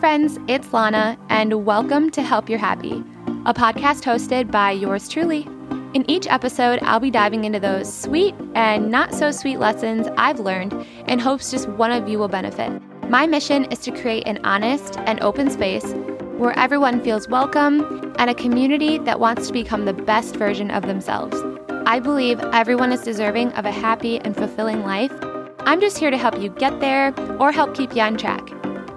friends, it's Lana, and welcome to Help You're Happy, a podcast hosted by yours truly. In each episode, I'll be diving into those sweet and not so sweet lessons I've learned in hopes just one of you will benefit. My mission is to create an honest and open space where everyone feels welcome and a community that wants to become the best version of themselves. I believe everyone is deserving of a happy and fulfilling life. I'm just here to help you get there or help keep you on track.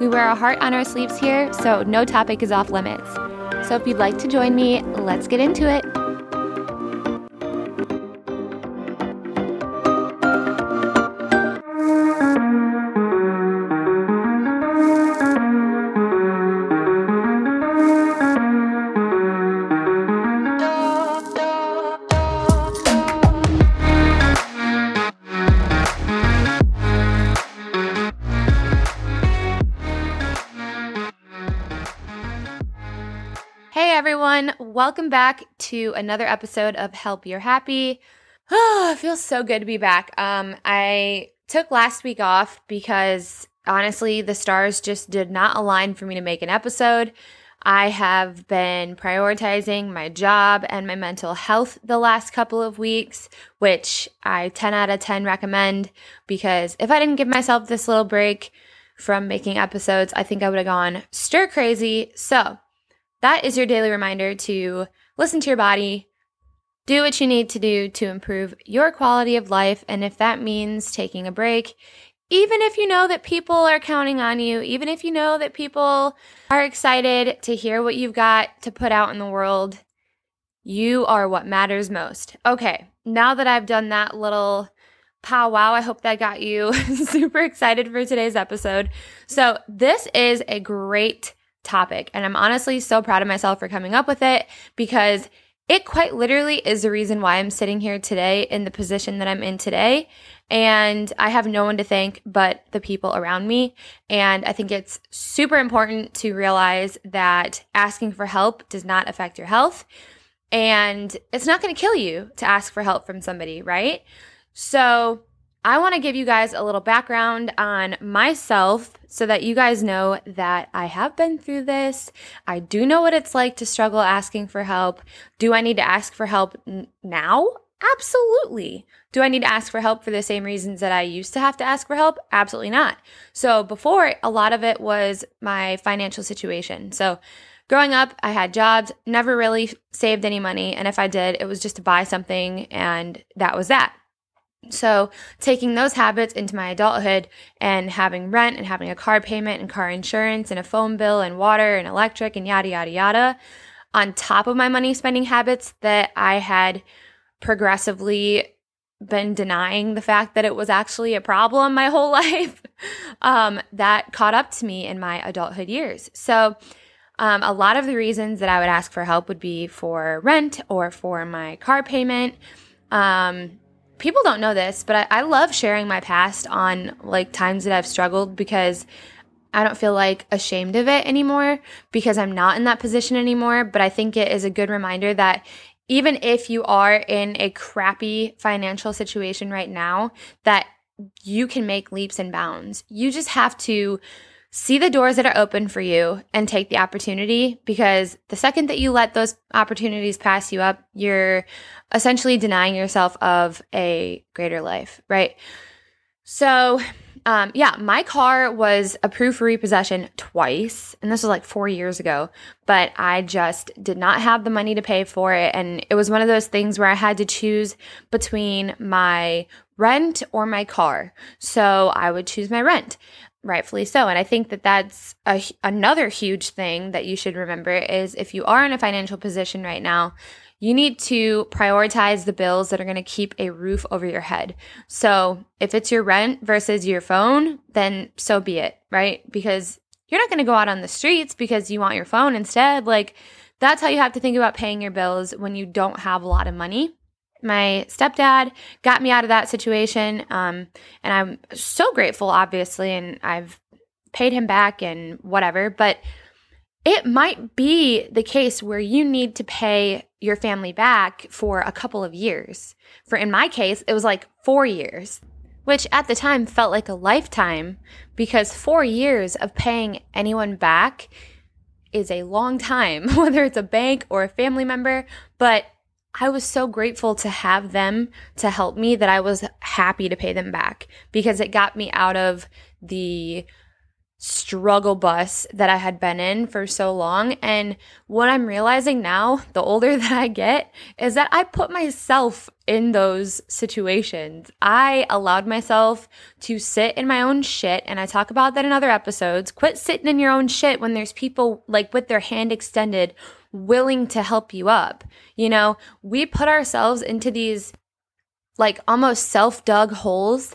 We wear our heart on our sleeves here, so no topic is off limits. So if you'd like to join me, let's get into it. Everyone, welcome back to another episode of Help You're Happy. Oh, it feels so good to be back. Um, I took last week off because honestly, the stars just did not align for me to make an episode. I have been prioritizing my job and my mental health the last couple of weeks, which I 10 out of 10 recommend because if I didn't give myself this little break from making episodes, I think I would have gone stir crazy. So, that is your daily reminder to listen to your body, do what you need to do to improve your quality of life. And if that means taking a break, even if you know that people are counting on you, even if you know that people are excited to hear what you've got to put out in the world, you are what matters most. Okay, now that I've done that little powwow, I hope that got you super excited for today's episode. So, this is a great topic. And I'm honestly so proud of myself for coming up with it because it quite literally is the reason why I'm sitting here today in the position that I'm in today. And I have no one to thank but the people around me. And I think it's super important to realize that asking for help does not affect your health. And it's not going to kill you to ask for help from somebody, right? So I want to give you guys a little background on myself so that you guys know that I have been through this. I do know what it's like to struggle asking for help. Do I need to ask for help n- now? Absolutely. Do I need to ask for help for the same reasons that I used to have to ask for help? Absolutely not. So, before, a lot of it was my financial situation. So, growing up, I had jobs, never really saved any money. And if I did, it was just to buy something, and that was that. So, taking those habits into my adulthood and having rent and having a car payment and car insurance and a phone bill and water and electric and yada, yada, yada, on top of my money spending habits that I had progressively been denying the fact that it was actually a problem my whole life, um, that caught up to me in my adulthood years. So, um, a lot of the reasons that I would ask for help would be for rent or for my car payment. Um, people don't know this, but I, I love sharing my past on like times that I've struggled because I don't feel like ashamed of it anymore because I'm not in that position anymore. But I think it is a good reminder that even if you are in a crappy financial situation right now, that you can make leaps and bounds. You just have to see the doors that are open for you and take the opportunity because the second that you let those opportunities pass you up, you're essentially denying yourself of a greater life, right? So, um, yeah, my car was approved for repossession twice, and this was like four years ago, but I just did not have the money to pay for it. And it was one of those things where I had to choose between my rent or my car. So I would choose my rent rightfully so. And i think that that's a, another huge thing that you should remember is if you are in a financial position right now you need to prioritize the bills that are going to keep a roof over your head. So if it's your rent versus your phone then so be it right? Because you're not going to go out on the streets because you want your phone instead. Like that's how you have to think about paying your bills when you don't have a lot of money my stepdad got me out of that situation. Um, and I'm so grateful, obviously, and I've paid him back and whatever. But it might be the case where you need to pay your family back for a couple of years. For in my case, it was like four years, which at the time felt like a lifetime because four years of paying anyone back is a long time, whether it's a bank or a family member. But I was so grateful to have them to help me that I was happy to pay them back because it got me out of the struggle bus that I had been in for so long. And what I'm realizing now, the older that I get, is that I put myself in those situations. I allowed myself to sit in my own shit. And I talk about that in other episodes. Quit sitting in your own shit when there's people like with their hand extended willing to help you up. You know, we put ourselves into these like almost self dug holes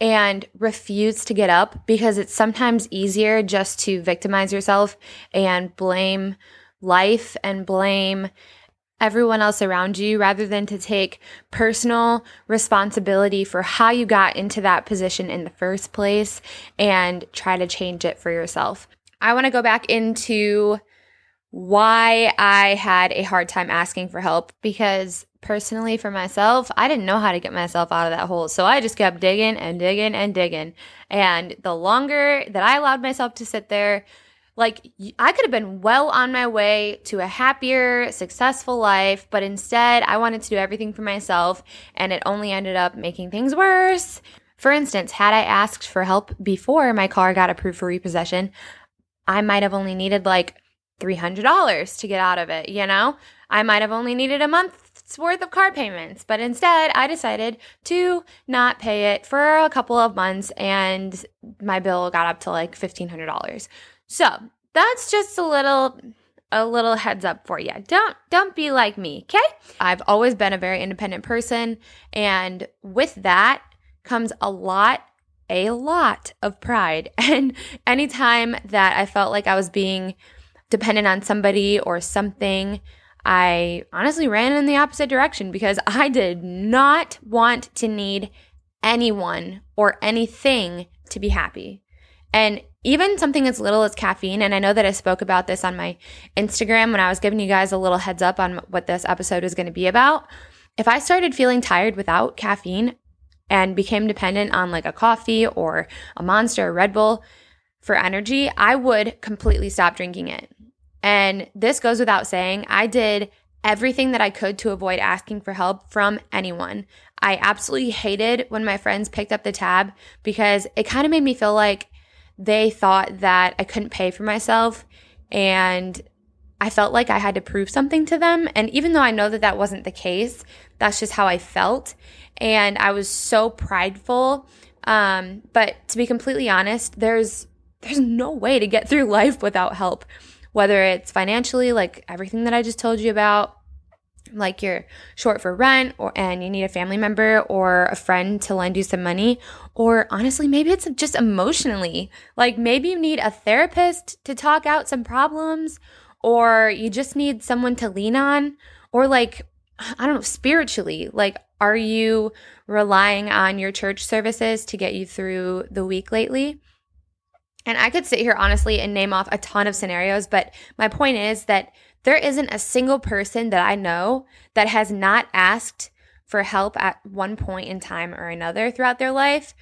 and refuse to get up because it's sometimes easier just to victimize yourself and blame life and blame everyone else around you rather than to take personal responsibility for how you got into that position in the first place and try to change it for yourself. I want to go back into why I had a hard time asking for help because personally for myself, I didn't know how to get myself out of that hole. So I just kept digging and digging and digging. And the longer that I allowed myself to sit there, like I could have been well on my way to a happier, successful life, but instead I wanted to do everything for myself and it only ended up making things worse. For instance, had I asked for help before my car got approved for repossession, I might have only needed like $300 to get out of it, you know? I might have only needed a month's worth of car payments, but instead I decided to not pay it for a couple of months and my bill got up to like $1500. So, that's just a little a little heads up for you. Don't don't be like me, okay? I've always been a very independent person and with that comes a lot a lot of pride. And anytime that I felt like I was being dependent on somebody or something, I honestly ran in the opposite direction because I did not want to need anyone or anything to be happy. And even something as little as caffeine, and I know that I spoke about this on my Instagram when I was giving you guys a little heads up on what this episode is going to be about. If I started feeling tired without caffeine and became dependent on like a coffee or a monster or Red Bull for energy, I would completely stop drinking it. And this goes without saying, I did everything that I could to avoid asking for help from anyone. I absolutely hated when my friends picked up the tab because it kind of made me feel like they thought that I couldn't pay for myself and I felt like I had to prove something to them. And even though I know that that wasn't the case, that's just how I felt. And I was so prideful. Um, but to be completely honest, there's there's no way to get through life without help whether it's financially, like everything that I just told you about, like you're short for rent or and you need a family member or a friend to lend you some money or honestly maybe it's just emotionally like maybe you need a therapist to talk out some problems or you just need someone to lean on or like I don't know spiritually like are you relying on your church services to get you through the week lately and I could sit here honestly and name off a ton of scenarios, but my point is that there isn't a single person that I know that has not asked for help at one point in time or another throughout their life.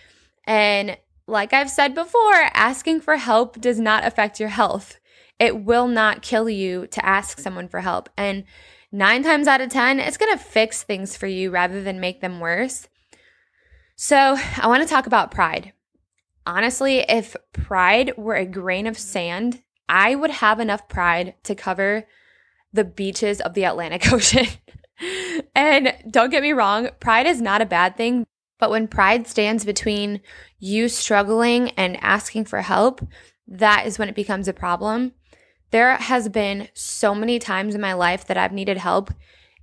And like I've said before, asking for help does not affect your health. It will not kill you to ask someone for help. And nine times out of 10, it's to fix things for you rather than make them worse. So I want to talk about pride honestly, if pride were a grain of sand, I would have enough pride to cover the beaches of the Atlantic Ocean. and don't get me wrong, pride is not a bad thing. But when pride stands between you struggling and asking for help, that is when it becomes a problem. There has been so many times in my life that I've needed help.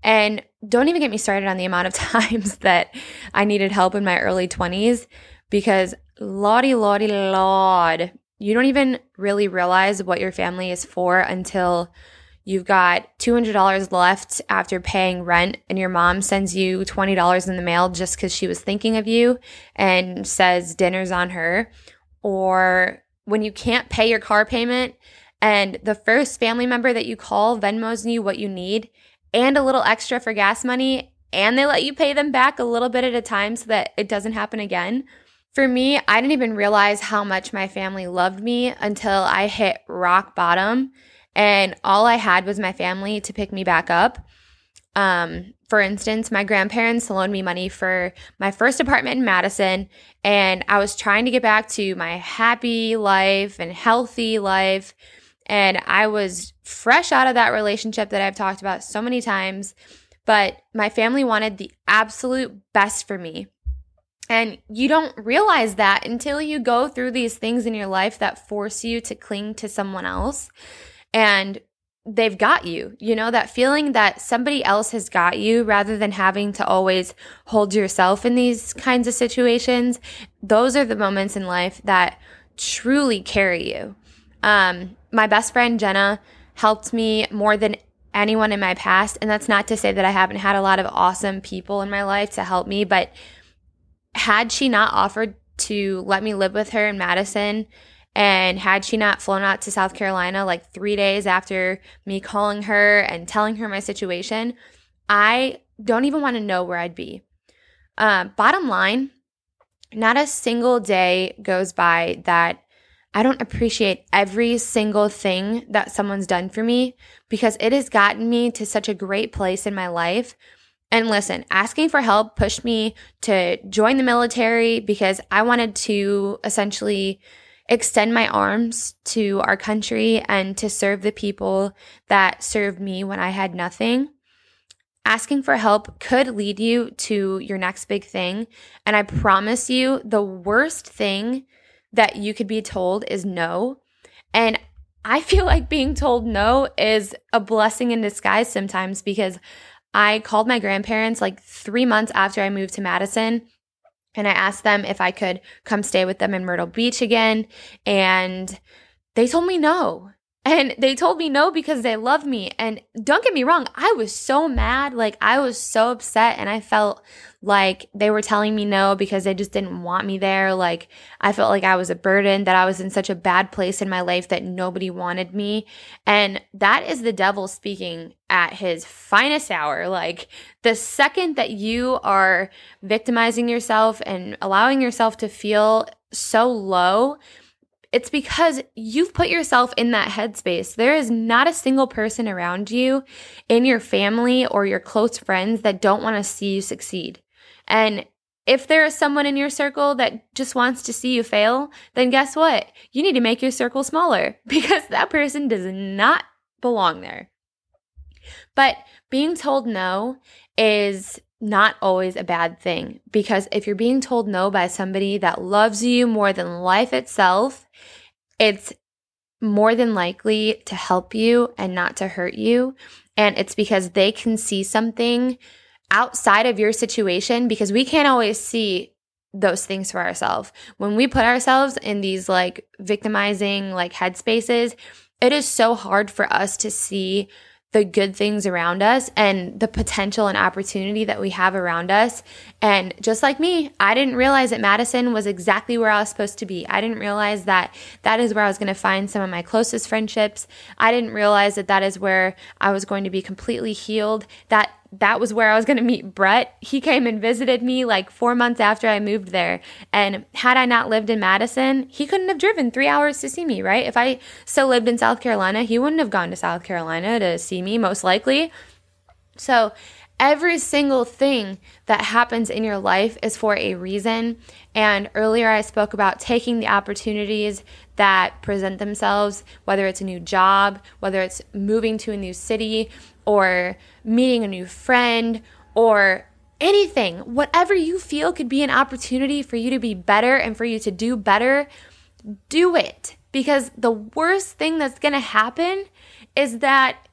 And don't even get me started on the amount of times that I needed help in my early 20s because lordy, lordy, lord, you don't even really realize what your family is for until you've got $200 left after paying rent and your mom sends you $20 in the mail just because she was thinking of you and says dinner's on her. Or when you can't pay your car payment and the first family member that you call Venmos you what you need and a little extra for gas money and they let you pay them back a little bit at a time so that it doesn't happen again For me, I didn't even realize how much my family loved me until I hit rock bottom and all I had was my family to pick me back up. Um, for instance, my grandparents loaned me money for my first apartment in Madison, and I was trying to get back to my happy life and healthy life. And I was fresh out of that relationship that I've talked about so many times, but my family wanted the absolute best for me. And you don't realize that until you go through these things in your life that force you to cling to someone else. And they've got you. You know, that feeling that somebody else has got you rather than having to always hold yourself in these kinds of situations. Those are the moments in life that truly carry you. Um, my best friend Jenna helped me more than anyone in my past. And that's not to say that I haven't had a lot of awesome people in my life to help me, but had she not offered to let me live with her in Madison and had she not flown out to South Carolina like three days after me calling her and telling her my situation, I don't even want to know where I'd be. Uh, bottom line, not a single day goes by that I don't appreciate every single thing that someone's done for me because it has gotten me to such a great place in my life. And listen, asking for help pushed me to join the military because I wanted to essentially extend my arms to our country and to serve the people that served me when I had nothing. Asking for help could lead you to your next big thing. And I promise you, the worst thing that you could be told is no. And I feel like being told no is a blessing in disguise sometimes because I called my grandparents like three months after I moved to Madison and I asked them if I could come stay with them in Myrtle Beach again. And they told me no. And they told me no because they love me. And don't get me wrong, I was so mad. Like, I was so upset. And I felt like they were telling me no because they just didn't want me there. Like, I felt like I was a burden, that I was in such a bad place in my life that nobody wanted me. And that is the devil speaking at his finest hour. Like, the second that you are victimizing yourself and allowing yourself to feel so low, it's because you've put yourself in that headspace. There is not a single person around you in your family or your close friends that don't want to see you succeed. And if there is someone in your circle that just wants to see you fail, then guess what? You need to make your circle smaller because that person does not belong there. But being told no is not always a bad thing because if you're being told no by somebody that loves you more than life itself, it's more than likely to help you and not to hurt you. And it's because they can see something outside of your situation because we can't always see those things for ourselves. When we put ourselves in these like victimizing like headspaces, it is so hard for us to see the good things around us and the potential and opportunity that we have around us. And just like me, I didn't realize that Madison was exactly where I was supposed to be. I didn't realize that that is where I was going to find some of my closest friendships. I didn't realize that that is where I was going to be completely healed. That that was where I was going to meet Brett. He came and visited me like four months after I moved there. And had I not lived in Madison, he couldn't have driven three hours to see me, right? If I still lived in South Carolina, he wouldn't have gone to South Carolina to see me, most likely. So, every single thing that happens in your life is for a reason. And earlier I spoke about taking the opportunities that present themselves, whether it's a new job, whether it's moving to a new city, or meeting a new friend or anything, whatever you feel could be an opportunity for you to be better and for you to do better, do it. Because the worst thing that's to happen is that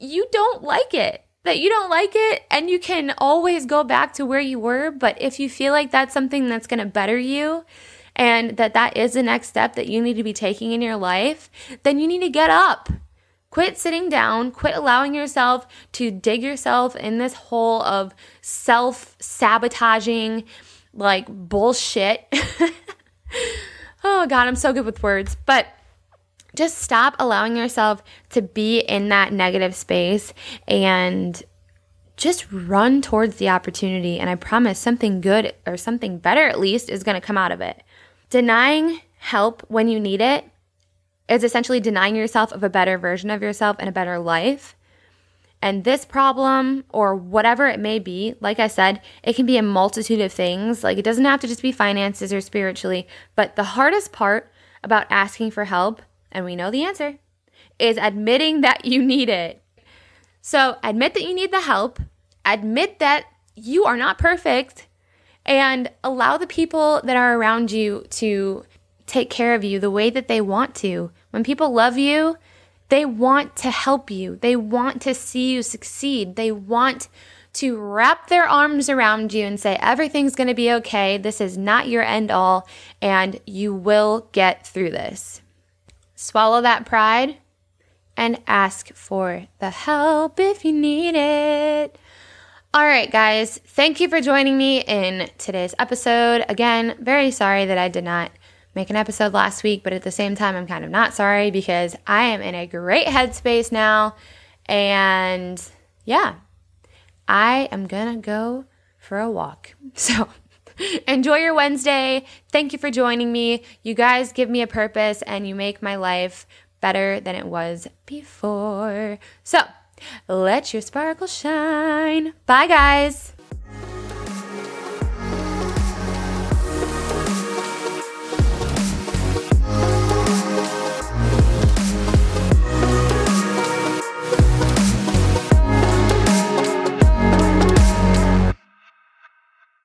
you don't like it. That you don't like it and you can always go back to where you were. But if you feel like that's something that's to better you and that that is the next step that you need to be taking in your life, then you need to get up Quit sitting down, quit allowing yourself to dig yourself in this hole of self sabotaging, like bullshit. oh, God, I'm so good with words. But just stop allowing yourself to be in that negative space and just run towards the opportunity. And I promise something good or something better, at least, is going to come out of it. Denying help when you need it is essentially denying yourself of a better version of yourself and a better life. And this problem, or whatever it may be, like I said, it can be a multitude of things. Like it doesn't have to just be finances or spiritually. But the hardest part about asking for help, and we know the answer, is admitting that you need it. So admit that you need the help, admit that you are not perfect, and allow the people that are around you to take care of you the way that they want to. When people love you, they want to help you. They want to see you succeed. They want to wrap their arms around you and say, everything's going to be okay. This is not your end all, and you will get through this. Swallow that pride and ask for the help if you need it. All right, guys, thank you for joining me in today's episode. Again, very sorry that I did not make an episode last week, but at the same time, I'm kind of not sorry because I am in a great headspace now. And yeah, I am gonna go for a walk. So enjoy your Wednesday. Thank you for joining me. You guys give me a purpose and you make my life better than it was before. So let your sparkle shine. Bye, guys.